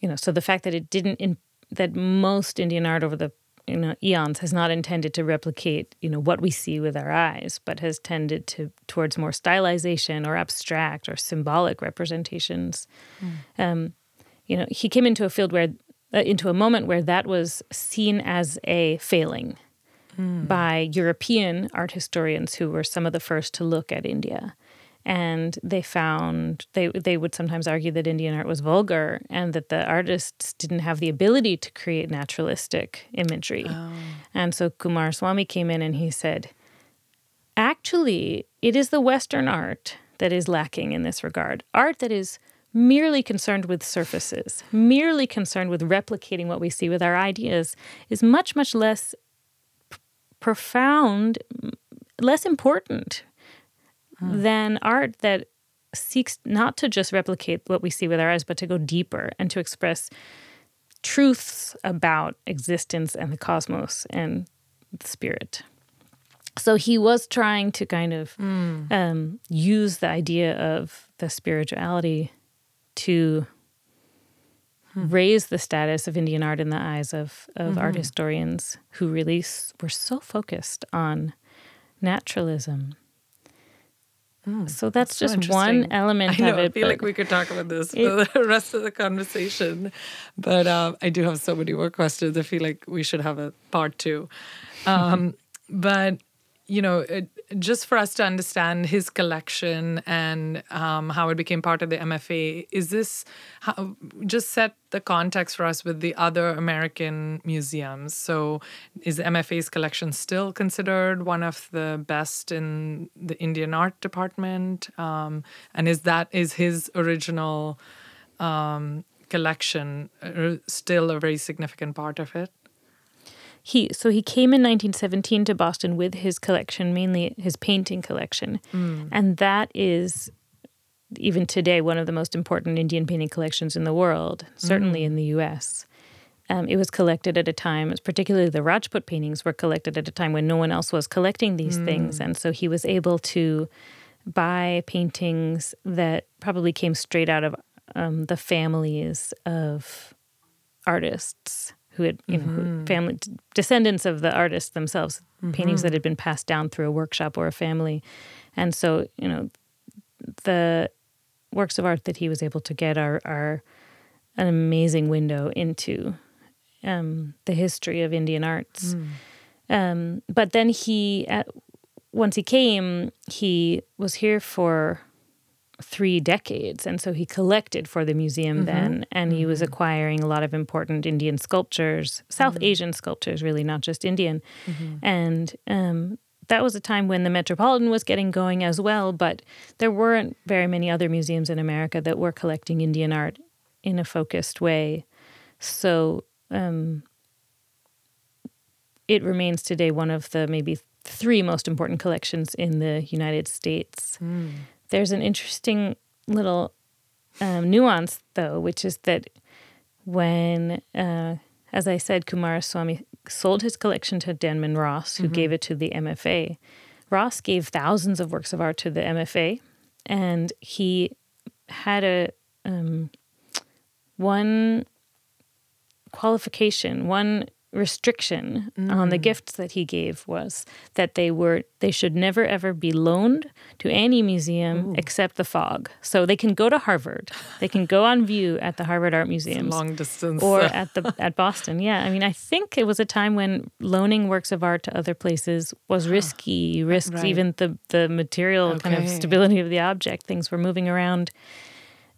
you know, so the fact that it didn't in, that most Indian art over the you know eons has not intended to replicate you know what we see with our eyes, but has tended to towards more stylization or abstract or symbolic representations. Um, you know, he came into a field where uh, into a moment where that was seen as a failing by European art historians who were some of the first to look at India. And they found they they would sometimes argue that Indian art was vulgar and that the artists didn't have the ability to create naturalistic imagery. Oh. And so Coomaraswamy came in and he said, actually, it is the Western art that is lacking in this regard. Art that is merely concerned with surfaces, merely concerned with replicating what we see with our ideas, is much, much less p- profound, less important hmm. than art that seeks not to just replicate what we see with our eyes, but to go deeper and to express truths about existence and the cosmos and the spirit. So he was trying to kind of mm. um, use the idea of the spirituality to hmm. raise the status of Indian art in the eyes of, of mm-hmm. art historians who really were so focused on naturalism. Mm, so that's, that's just so one element I know, of it. I feel like we could talk about this it, for the rest of the conversation, but um, I do have so many more questions. I feel like we should have a part two. Um, but you know, it, just for us to understand his collection and um, how it became part of the MFA, is this how, just set the context for us with the other American museums? So, is MFA's collection still considered one of the best in the Indian art department? Um, and is that is his original um, collection uh, still a very significant part of it? He so he came in 1917 to Boston with his collection, mainly his painting collection, mm. and that is even today one of the most important Indian painting collections in the world, certainly mm. in the U.S. Um, it was collected at a time, particularly the Rajput paintings were collected at a time when no one else was collecting these mm. things, and so he was able to buy paintings that probably came straight out of um, the families of artists who had you mm-hmm. know family descendants of the artists themselves mm-hmm. paintings that had been passed down through a workshop or a family and so you know the works of art that he was able to get are are an amazing window into um, the history of Indian arts. Mm. Um, but then he, at, once he came, he was here for three decades. And so he collected for the museum mm-hmm. then, and he was mm-hmm. acquiring a lot of important Indian sculptures, South mm-hmm. Asian sculptures, really, not just Indian. Mm-hmm. And um, that was a time when the Metropolitan was getting going as well, but there weren't very many other museums in America that were collecting Indian art in a focused way. So um, it remains today one of the maybe three most important collections in the United States. Mm. There's an interesting little um, nuance, though, which is that when, uh, as I said, Coomaraswamy sold his collection to Denman Ross, who mm-hmm. gave it to the MFA. Ross gave thousands of works of art to the MFA, and he had a um, one qualification, one restriction mm. on the mm. gifts that he gave was that they were they should never ever be loaned to any museum Ooh. except the Fogg. So they can go to Harvard, they can go on view at the Harvard Art Museum, long distance, or at the at Boston. Yeah, I mean, I think it was a time when loaning works of art to other places was risky, risks right. even the the material okay. kind of stability of the object. Things were moving around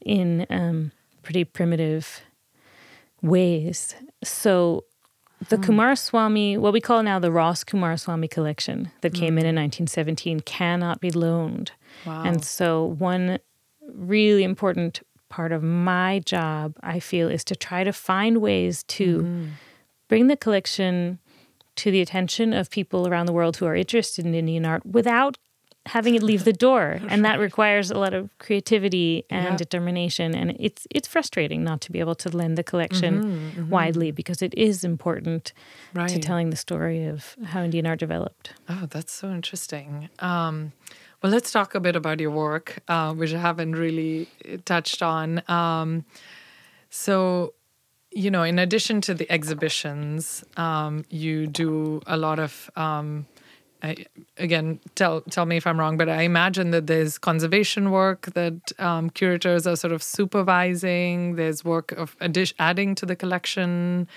in um, pretty primitive ways. So the mm. Coomaraswamy, what we call now the Ross Coomaraswamy collection that mm. came in in 1917, cannot be loaned. Wow. And so, one really important part of my job, I feel, is to try to find ways to mm. bring the collection to the attention of people around the world who are interested in Indian art without having it leave the door and that requires a lot of creativity and yeah. determination and it's it's frustrating not to be able to lend the collection mm-hmm, mm-hmm. widely because it is important right. to telling the story of how indian art developed oh that's so interesting um, well let's talk a bit about your work uh, which i haven't really touched on um, so you know in addition to the exhibitions um, you do a lot of um, I, again, tell tell me if I'm wrong, but I imagine that there's conservation work that um, curators are sort of supervising. There's work of addition, adding to the collection,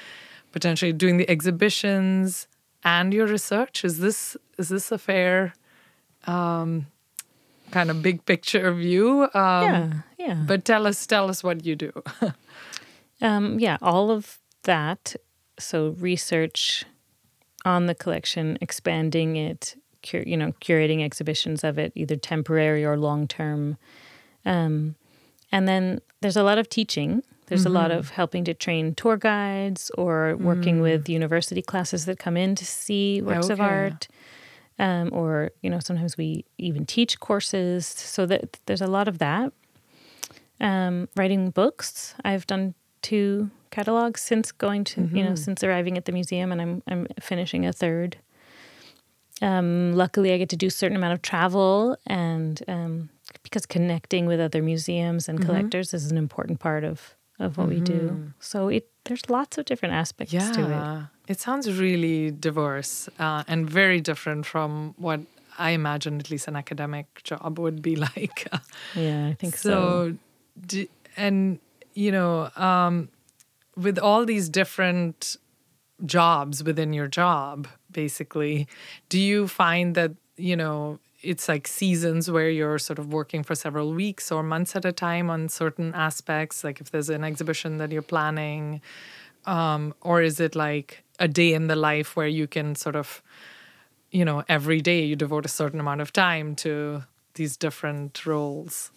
potentially doing the exhibitions and your research. Is this is this a fair um, kind of big picture view. Um, yeah, yeah. But tell us, tell us what you do. um, yeah, all of that. So research on the collection, expanding it, cur- you know, curating exhibitions of it, either temporary or long term. Um, and then there's a lot of teaching. There's mm-hmm. a lot mm-hmm. of helping to train tour guides or working mm. with university classes that come in to see works okay. of art. Um, or you know, sometimes we even teach courses. So that there's a lot of that. Um, writing books. I've done two catalogs since going to mm-hmm. you know mm-hmm. since arriving at the museum, and I'm I'm finishing a third. Um, luckily, I get to do a certain amount of travel, and um, because connecting with other museums and mm-hmm. collectors is an important part of of what mm-hmm. we do. Mm-hmm. So it there's lots of different aspects yeah, to it. It sounds really diverse uh, and very different from what I imagine at least an academic job would be like. yeah, I think so. So, do, and you know, um, with all these different jobs within your job, basically, do you find that you know it's like seasons where you're sort of working for several weeks or months at a time on certain aspects like if there's an exhibition that you're planning? Um, or is it like a day in the life where you can sort of you know every day you devote a certain amount of time to these different roles?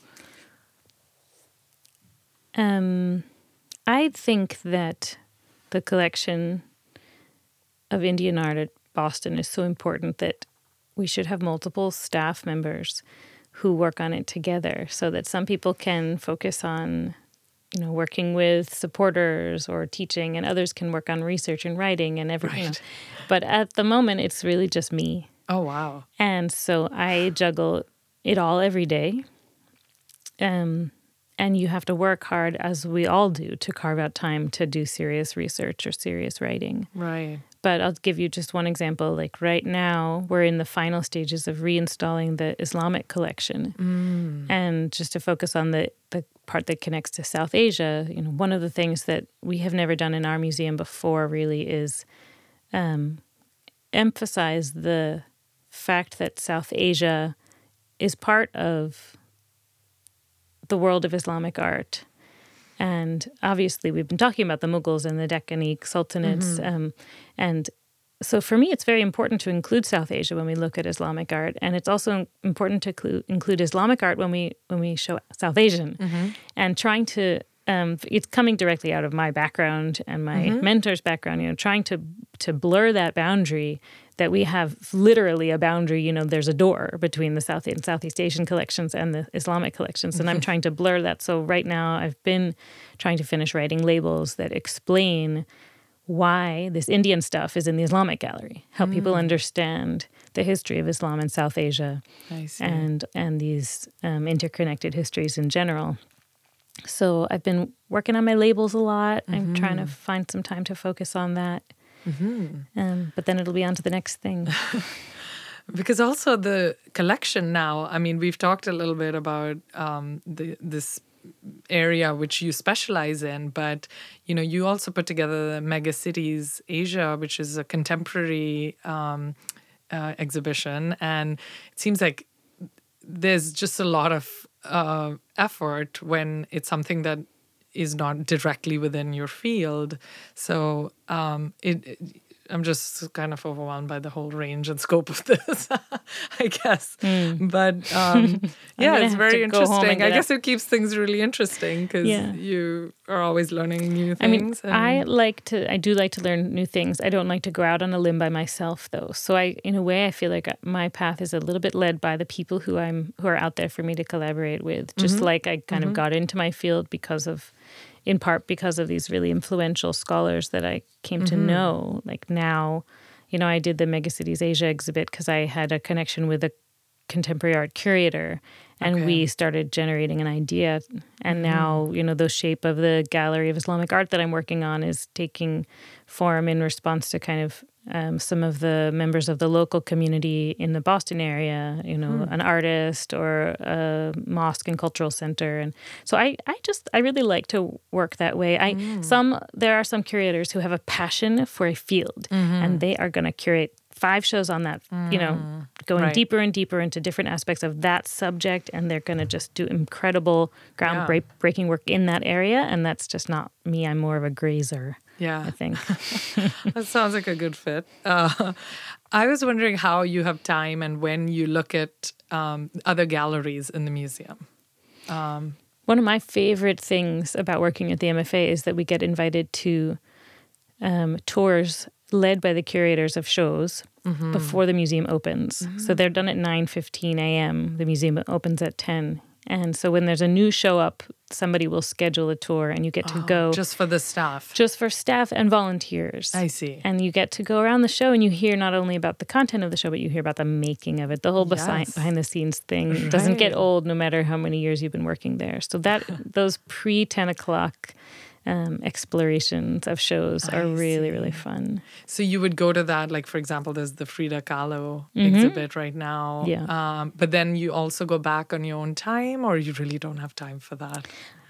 Um, i think that the collection of indian art at boston is so important that we should have multiple staff members who work on it together so that some people can focus on you know working with supporters or teaching and others can work on research and writing and everything right. but at the moment it's really just me. Oh wow. And so i juggle it all every day. Um, and you have to work hard as we all do to carve out time to do serious research or serious writing right but I'll give you just one example. Like right now, we're in the final stages of reinstalling the Islamic collection. Mm. And just to focus on the, the part that connects to South Asia, you know, one of the things that we have never done in our museum before really is um, emphasize the fact that South Asia is part of the world of Islamic art and obviously, we've been talking about the Mughals and the Deccani sultanates. Mm-hmm. Um, and so for me, it's very important to include South Asia when we look at Islamic art, and it's also important to include, include Islamic art when we when we show South Asian, mm-hmm. and trying to. Um, it's coming directly out of my background and my mm-hmm. mentor's background. You know, trying to to blur that boundary that we have literally a boundary. You know, there's a door between the South and Southeast Asian collections and the Islamic collections, and I'm trying to blur that. So right now, I've been trying to finish writing labels that explain why this Indian stuff is in the Islamic gallery. Help mm. people understand the history of Islam in South Asia, and and these um, interconnected histories in general. So I've been working on my labels a lot. Mm-hmm. I'm trying to find some time to focus on that. Mm-hmm. Um, but then it'll be on to the next thing. because also the collection now, I mean, we've talked a little bit about um, the, this area which you specialize in but you know you also put together the mega cities asia which is a contemporary um, uh, exhibition and it seems like there's just a lot of uh, effort when it's something that is not directly within your field. So um, it, I'm just kind of overwhelmed by the whole range and scope of this, I guess. Mm. But um, yeah, it's very interesting. I guess it keeps things really interesting because yeah. you are always learning new things. I mean, I like to, I do like to learn new things. I don't like to go out on a limb by myself, though. So I, in a way, I feel like my path is a little bit led by the people who I'm, who are out there for me to collaborate with. Just mm-hmm. like I kind mm-hmm. of got into my field because of in part because of these really influential scholars that I came mm-hmm. to know. Like now, you know, I did the Megacities Asia exhibit because I had a connection with a contemporary art curator and okay. we started generating an idea and mm-hmm. now you know the shape of the gallery of islamic art that i'm working on is taking form in response to kind of um, some of the members of the local community in the Boston area, you know, hmm. an artist or a mosque and cultural center. And so I, I just, I really like to work that way. I, mm. some, there are some curators who have a passion for a field mm-hmm. and they are going to curate five shows on that, you know, going right. deeper and deeper into different aspects of that subject. And they're going to just do incredible groundbreaking work in that area. And that's just not me. I'm more of a grazer, Yeah. I think. That sounds like a good fit. Uh, I was wondering how you have time and when you look at um, other galleries in the museum. One of my favorite things about working at the MFA is that we get invited to um, tours led by the curators of shows before the museum opens. So they're done at 9:15 a.m. The museum opens at 10. And so when there's a new show up, somebody will schedule a tour and you get to go oh, Just for the staff. just for staff and volunteers. I see. And you get to go around the show and you hear not only about the content of the show, but you hear about the making of it. The whole besi- behind the scenes thing doesn't get old no matter how many years you've been working there. So that those pre 10 o'clock um, explorations of shows are I really, really fun. So you would go to that, like for example, there's the Frida Kahlo exhibit right now. Yeah. Um, but then you also go back on your own time, or you really don't have time for that.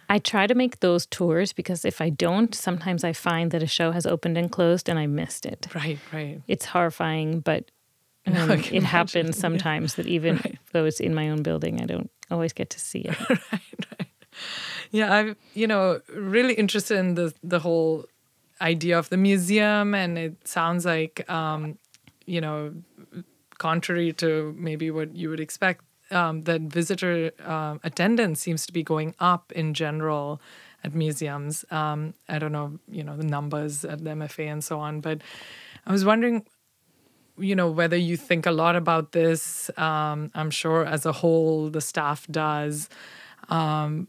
I try to make those tours because if I don't, sometimes I find that a show has opened and closed and I missed it. Right, right. It's horrifying, but um, can it imagine. happens sometimes that even though it's in my own building, I don't always get to see it. Yeah, I'm you know really interested in the the whole idea of the museum, and it sounds like um, you know contrary to maybe what you would expect, um, that visitor um attendance seems to be going up in general at museums. Um, I don't know, you know, the numbers at the MFA and so on, but I was wondering you know whether you think a lot about this um, i'm sure as a whole the staff does um,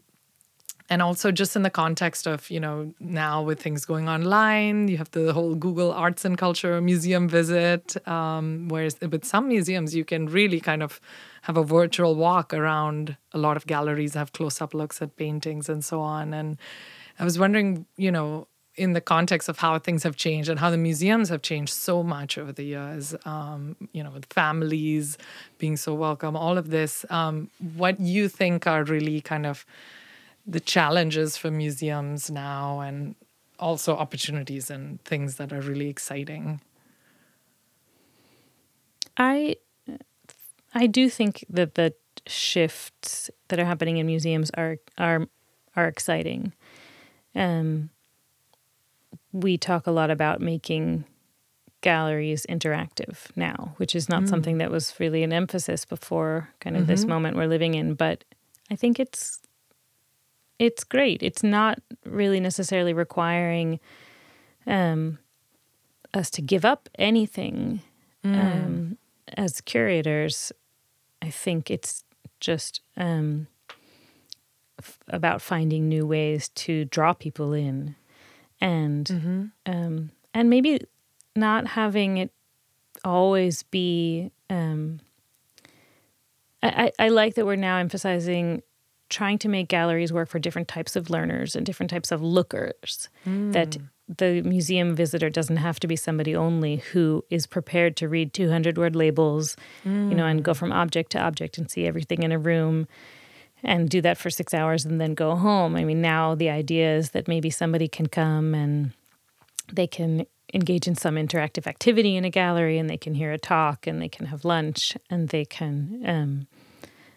and also just in the context of you know now with things going online you have the whole google arts and culture museum visit um, whereas with some museums you can really kind of have a virtual walk around. A lot of galleries have close-up looks at paintings and so on. And i was wondering you know in the context of how things have changed and how the museums have changed so much over the years, um, you know, with families being so welcome, all of this, um, what you think are really kind of the challenges for museums now and also opportunities and things that are really exciting. I I do think that the shifts that are happening in museums are are are exciting. Um, we talk a lot about making galleries interactive now, which is not something that was really an emphasis before kind of this moment we're living in, but I think it's it's great. It's not really necessarily requiring um, us to give up anything um, as curators. I think it's just um, f- about finding new ways to draw people in, and um, and maybe not having it always be. Um, I, I I like that we're now emphasizing trying to make galleries work for different types of learners and different types of lookers. That the museum visitor doesn't have to be somebody only who is prepared to read 200 word labels, you know, and go from object to object and see everything in a room and do that for six hours and then go home. I mean, now the idea is that maybe somebody can come and they can engage in some interactive activity in a gallery and they can hear a talk and they can have lunch and they can um,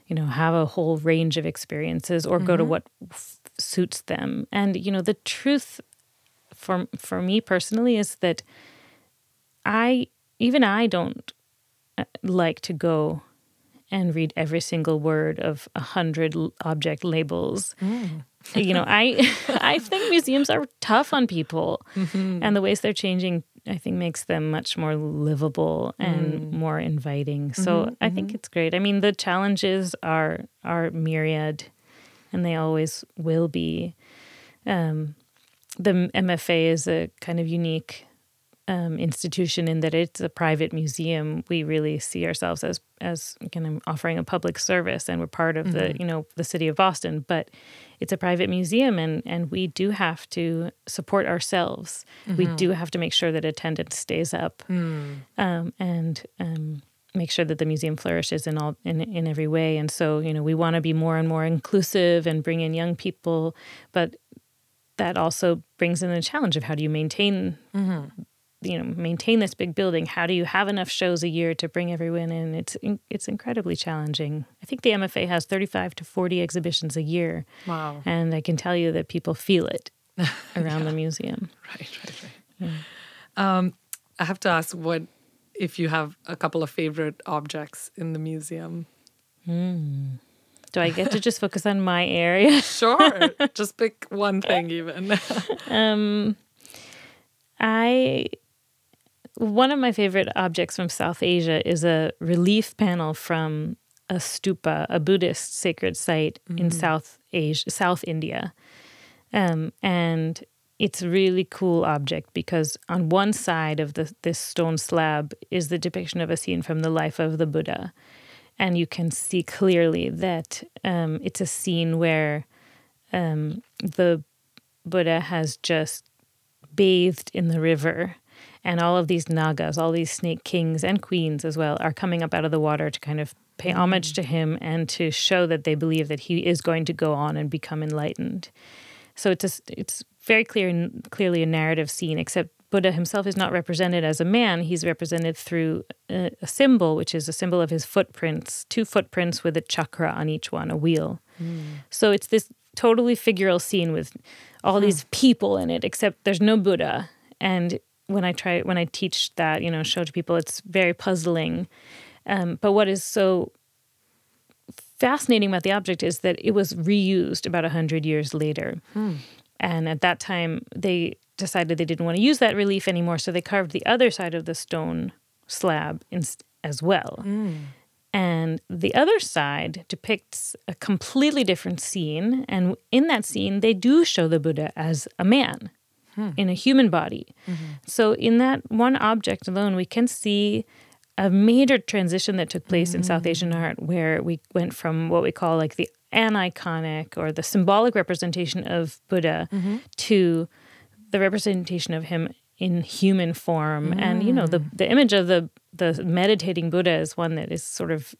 you know have a whole range of experiences or go to mm-hmm. what f- suits them. And you know the truth for for me personally is that i even i don't uh, like to go and read every single word of a hundred object labels. Mm. You know i i think museums are tough on people mm-hmm. and the ways they're changing i think makes them much more livable and mm. more inviting. So mm-hmm, i think mm-hmm. it's great. I mean the challenges are are myriad and they always will be. Um, the mfa is a kind of unique um, institution in that it's a private museum. We really see ourselves as as of offering a public service, and we're part of the you know the city of Boston. But it's a private museum, and and we do have to support ourselves. We do have to make sure that attendance stays up, um, and um, make sure that the museum flourishes in all in in every way. And so you know we want to be more and more inclusive and bring in young people, but that also brings in a challenge of how do you maintain you know maintain this big building how do you have enough shows a year to bring everyone in it's it's incredibly challenging i think the mfa has 35 to 40 exhibitions a year wow and i can tell you that people feel it around yeah. the museum right right right yeah. um, i have to ask what if you have a couple of favorite objects in the museum mm. Do I get to just focus on my area? sure. Just pick one thing, even. um, I one of my favorite objects from South Asia is a relief panel from a stupa, a Buddhist sacred site mm-hmm. in South Asia, South India. Um, and it's a really cool object because on one side of the, this stone slab is the depiction of a scene from the life of the Buddha and you can see clearly that um, it's a scene where um, the Buddha has just bathed in the river, and all of these nagas, all these snake kings and queens as well, are coming up out of the water to kind of pay mm. homage to him and to show that they believe that he is going to go on and become enlightened. So it's a, it's very clear clearly a narrative scene, except Buddha himself is not represented as a man. He's represented through a, a, symbol, which is a symbol of his footprints, two footprints with a chakra on each one, a wheel. Mm. So it's this totally figural scene with all these people in it, except there's no Buddha. And when I try, when I teach that, you know, show to people, it's very puzzling. Um, but what is so fascinating about the object is that it was reused about 100 years later. Hmm. And at that time, they decided they didn't want to use that relief anymore, so they carved the other side of the stone slab in, as well. Mm. And the other side depicts a completely different scene. And in that scene, they do show the Buddha as a man hmm. in a human body. Mm-hmm. So, in that one object alone, we can see a major transition that took place mm. in South Asian mm. art where we went from what we call like the aniconic or the symbolic representation of Buddha mm-hmm. to the representation of him in human form mm. and you know the the image of the the meditating buddha is one that is sort of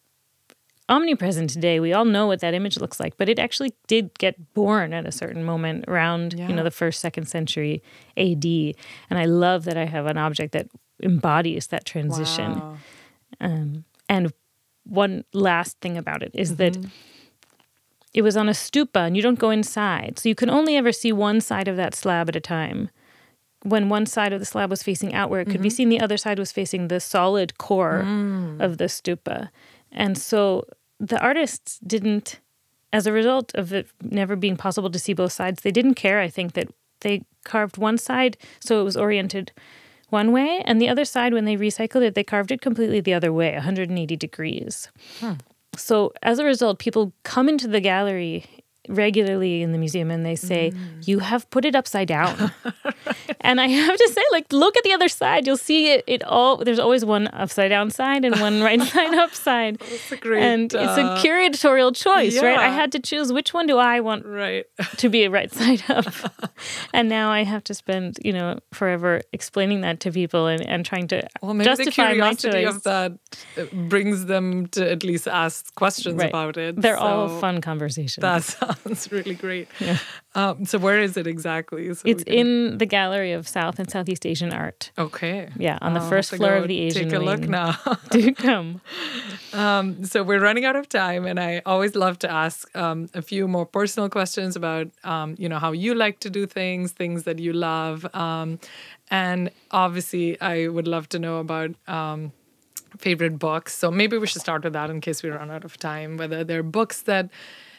omnipresent today we all know what that image looks like but it actually did get born at a certain moment around yeah. you know the first second century ad and i love that i have an object that embodies that transition wow. um, and one last thing about it is mm-hmm. that it was on a stupa and you don't go inside. So you can only ever see one side of that slab at a time. When one side of the slab was facing outward, it could mm-hmm. be seen the other side was facing the solid core mm. of the stupa. And so the artists didn't, as a result of it never being possible to see both sides, they didn't care, I think, that they carved one side so it was oriented one way, and the other side, when they recycled it, they carved it completely the other way, 180 degrees. Huh. So as a result, people come into the gallery regularly in the museum and they say, mm. You have put it upside down. and I have to say, like, look at the other side. You'll see it, it all, there's always one upside down side and one right side upside. That's a great, and uh, it's a uh, curatorial choice, yeah. right? I had to choose which one do I want right. to be a right side up. and now I have to spend, you know, forever explaining that to people and, and trying to well, maybe justify the curiosity of that uh, brings them to at least ask questions right. about it. They're so all fun conversations. That's sounds really great. Yeah. Um, so where is it exactly? So it's can... in the Gallery of South and Southeast Asian Art. Okay. Yeah, on the oh, first floor of the Asian Take a wing. look now. Do come. Um, so we're running out of time, and I always love to ask um, a few more personal questions about, um, you know, how you like to do things, things that you love, um, and obviously, I would love to know about um, favorite books. So maybe we should start with that in case we run out of time. Whether there are books that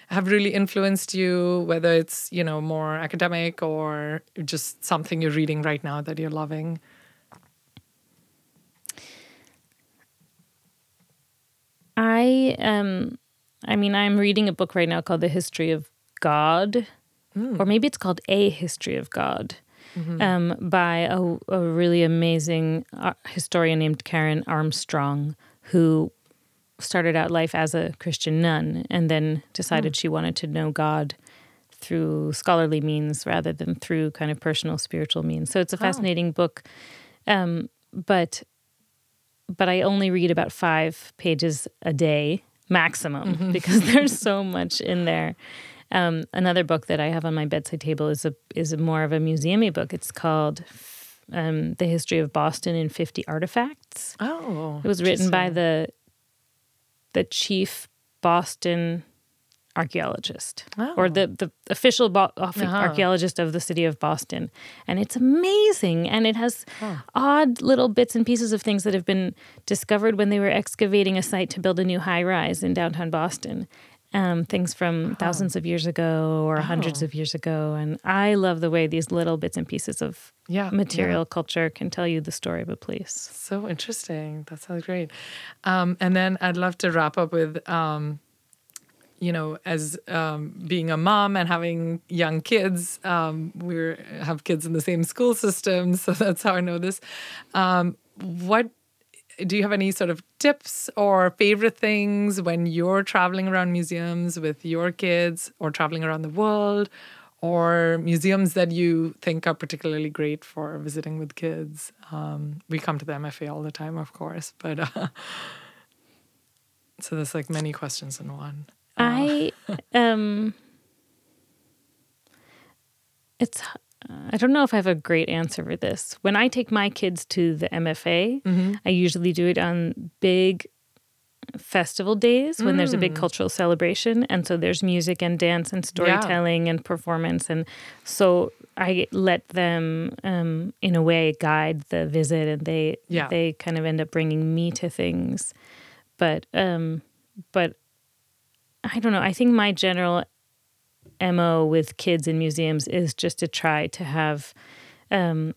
have really influenced you, whether it's, you know, more academic or just something you're reading right now that you're loving? I um I mean I'm reading a book right now called The History of God. Mm. Or maybe it's called A History of God. Mm-hmm. Um, by a, a really amazing uh, historian named Karen Armstrong, who started out life as a Christian nun and then decided mm. she wanted to know God through scholarly means rather than through kind of personal spiritual means. So it's a fascinating oh. book. Um, but but I only read about five pages a day maximum mm-hmm. because there's so much in there. Um, another book that I have on my bedside table is a is a more of a museumy book. It's called um, the history of Boston in 50 artifacts. Oh, It was written by the the chief Boston archaeologist or Oh. the, the official bo- Uh-huh. archaeologist of the city of Boston. And it's amazing. And it has odd little bits and pieces of things that have been discovered when they were excavating a site to build a new high rise in downtown Boston. Um, things from thousands of years ago or hundreds Oh. of years ago. And I love the way these little bits and pieces of Yeah, material culture can tell you the story of a place. So interesting. That sounds great. Um, and then I'd love to wrap up with, um, you know, as um, being a mom and having young kids, um, we have kids in the same school system, so that's how I know this. Um, what do you have any sort of tips or favorite things when you're traveling around museums with your kids or traveling around the world? Or museums that you think are particularly great for visiting with kids. Um, we come to the MFA all the time, of course, but uh, so there's like many questions in one. I um it's I don't know if I have a great answer for this. When I take my kids to the MFA, I usually do it on big festival days when there's a big cultural celebration. And so there's music and dance and storytelling and performance. And so I let them um in a way guide the visit. And they Yeah. they kind of end up bringing me to things. But um but I don't know. I think my general MO with kids in museums is just to try to have um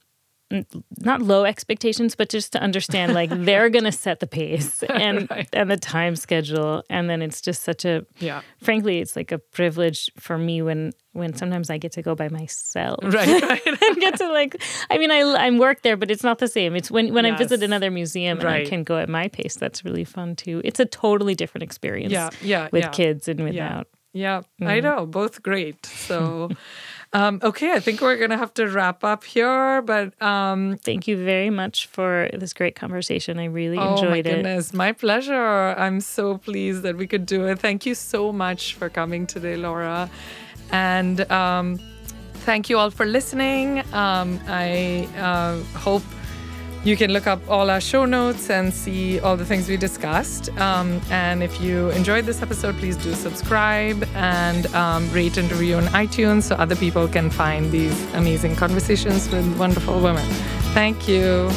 not low expectations but just to understand like they're going to set the pace and Right. and the time schedule and then it's just such a Yeah. frankly it's like a privilege for me when when sometimes I get to go by myself Right, right. and get to like I mean I I work there but it's not the same. It's when when I visit another museum and Right. I can go at my pace that's really fun too. It's a totally different experience Yeah, yeah, with yeah. kids and without. Yeah, Mm. I know, both great. So, um, okay, I think we're going to have to wrap up here, but um, Thank you very much for this great conversation. I really oh my enjoyed it. goodness, my pleasure. I'm so pleased that we could do it. Thank you so much for coming today, Laura. And um, thank you all for listening. Um, I uh, hope you can look up all our show notes and see all the things we discussed. Um, and if you enjoyed this episode, please do subscribe and um, rate and review on iTunes so other people can find these amazing conversations with wonderful women. Thank you.